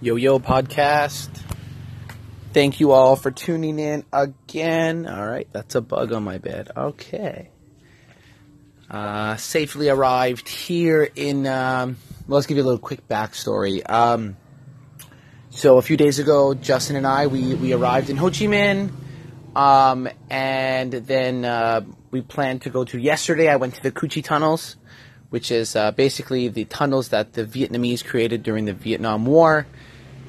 Yo Yo Podcast. Thank you all for tuning in again. All right, that's a bug on my bed. Okay. Uh, safely arrived here in. Um, well, let's give you a little quick backstory. Um, so a few days ago, Justin and I we we arrived in Ho Chi Minh, um, and then uh, we planned to go to. Yesterday, I went to the Cu Chi tunnels, which is uh, basically the tunnels that the Vietnamese created during the Vietnam War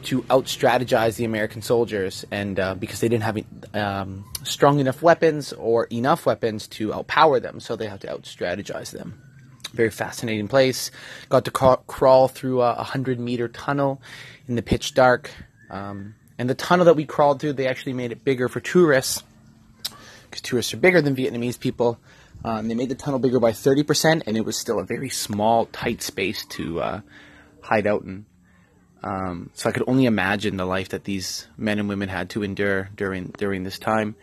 to out strategize the American soldiers, and uh, because they didn't have um, strong enough weapons or enough weapons to outpower them, so they had to out strategize them. Very fascinating place. Got to ca- crawl through a 100 meter tunnel in the pitch dark. Um, and the tunnel that we crawled through, they actually made it bigger for tourists because tourists are bigger than Vietnamese people. Um, they made the tunnel bigger by 30%, and it was still a very small, tight space to uh, hide out in. Um, so I could only imagine the life that these men and women had to endure during during this time.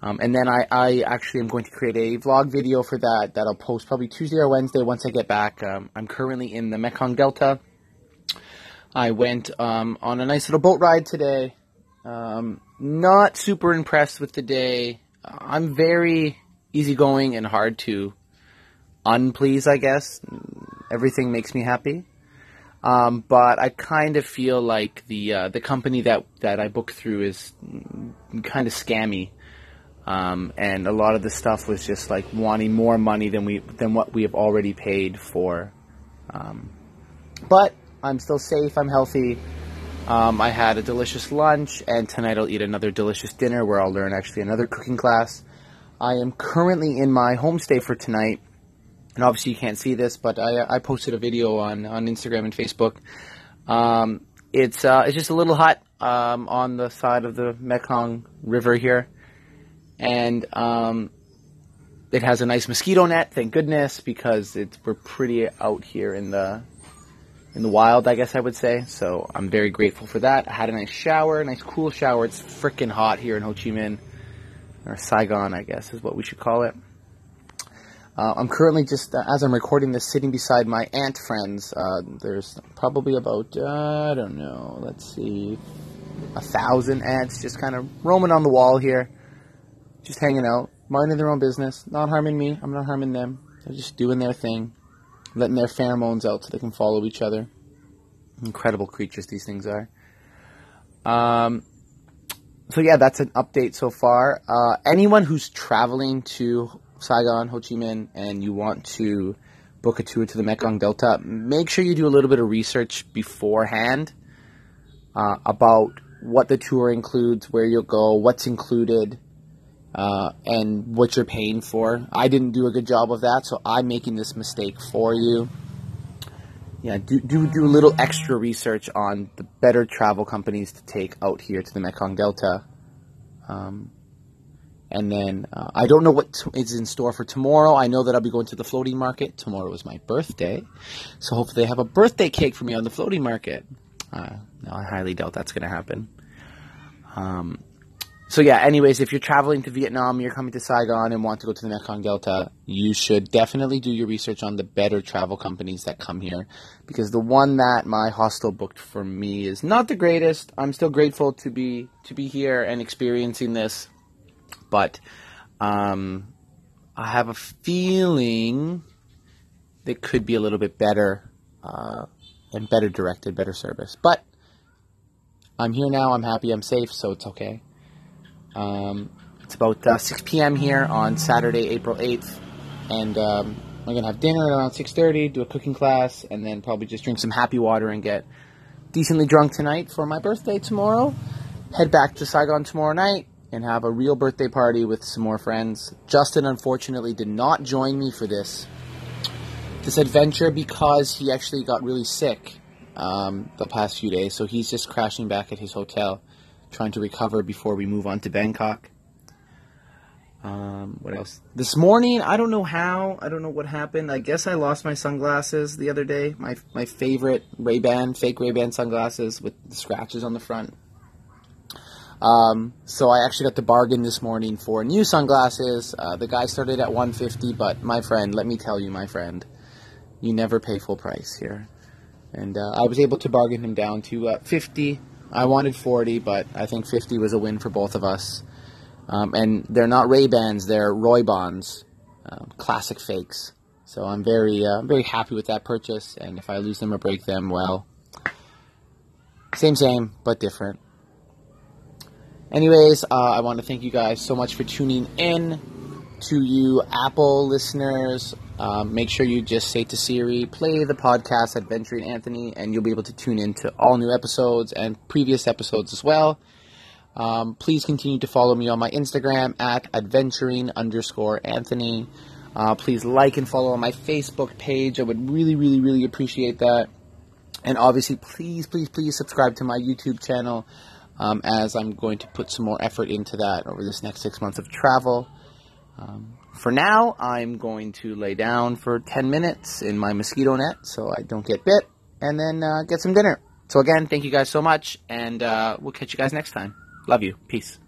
Um, and then I, I actually am going to create a vlog video for that that I'll post probably Tuesday or Wednesday once I get back. Um, I'm currently in the Mekong Delta. I went um, on a nice little boat ride today. Um, not super impressed with the day. I'm very easygoing and hard to unplease, I guess. Everything makes me happy. Um, but I kind of feel like the uh, the company that, that I booked through is kind of scammy, um, and a lot of the stuff was just like wanting more money than we than what we have already paid for. Um, but I'm still safe. I'm healthy. Um, I had a delicious lunch, and tonight I'll eat another delicious dinner where I'll learn actually another cooking class. I am currently in my homestay for tonight and obviously you can't see this, but I, I posted a video on, on Instagram and Facebook. Um, it's uh, it's just a little hot um, on the side of the Mekong River here, and um, it has a nice mosquito net. Thank goodness, because it's we're pretty out here in the in the wild, I guess I would say. So I'm very grateful for that. I had a nice shower, nice cool shower. It's freaking hot here in Ho Chi Minh, or Saigon, I guess is what we should call it. Uh, I'm currently just, uh, as I'm recording this, sitting beside my ant friends. Uh, there's probably about, uh, I don't know, let's see, a thousand ants just kind of roaming on the wall here, just hanging out, minding their own business, not harming me, I'm not harming them. They're just doing their thing, letting their pheromones out so they can follow each other. Incredible creatures these things are. Um, so yeah, that's an update so far. Uh, anyone who's traveling to Saigon, Ho Chi Minh, and you want to book a tour to the Mekong Delta, make sure you do a little bit of research beforehand uh, about what the tour includes, where you'll go, what's included, uh, and what you're paying for. I didn't do a good job of that, so I'm making this mistake for you. Yeah, do, do, do a little extra research on the better travel companies to take out here to the Mekong Delta. Um, and then uh, I don't know what t- is in store for tomorrow. I know that I'll be going to the floating market. Tomorrow is my birthday. So hopefully they have a birthday cake for me on the floating market. Uh, no, I highly doubt that's going to happen. Um, so yeah, anyways, if you're traveling to Vietnam, you're coming to Saigon and want to go to the Mekong Delta, you should definitely do your research on the better travel companies that come here. Because the one that my hostel booked for me is not the greatest. I'm still grateful to be to be here and experiencing this but um, I have a feeling they could be a little bit better uh, and better directed, better service. But I'm here now. I'm happy. I'm safe, so it's okay. Um, it's about uh, 6 p.m. here on Saturday, April 8th, and um, I'm gonna have dinner around 6:30, do a cooking class, and then probably just drink some happy water and get decently drunk tonight for my birthday tomorrow. Head back to Saigon tomorrow night and have a real birthday party with some more friends. Justin unfortunately did not join me for this this adventure because he actually got really sick um, the past few days, so he's just crashing back at his hotel, trying to recover before we move on to Bangkok. Um, what else? This morning, I don't know how. I don't know what happened. I guess I lost my sunglasses the other day. My my favorite Ray Ban, fake Ray Ban sunglasses with the scratches on the front. Um, so I actually got to bargain this morning for new sunglasses. Uh, the guy started at 150, but my friend, let me tell you, my friend, you never pay full price here. and uh, I was able to bargain him down to uh, 50. I wanted 40, but I think 50 was a win for both of us. Um, and they're not Ray Bans; they're Roy Bonds, um, classic fakes. So I'm very, uh, very happy with that purchase. And if I lose them or break them, well, same, same, but different. Anyways, uh, I want to thank you guys so much for tuning in. To you Apple listeners, um, make sure you just say to Siri, play the podcast Adventuring Anthony, and you'll be able to tune in to all new episodes and previous episodes as well. Um, please continue to follow me on my Instagram at adventuring underscore Anthony. Uh, please like and follow on my Facebook page. I would really, really, really appreciate that. And obviously, please, please, please subscribe to my YouTube channel um, as I'm going to put some more effort into that over this next six months of travel. Um, for now, I'm going to lay down for 10 minutes in my mosquito net so I don't get bit, and then uh, get some dinner. So again, thank you guys so much, and uh, we'll catch you guys next time. Love you. Peace.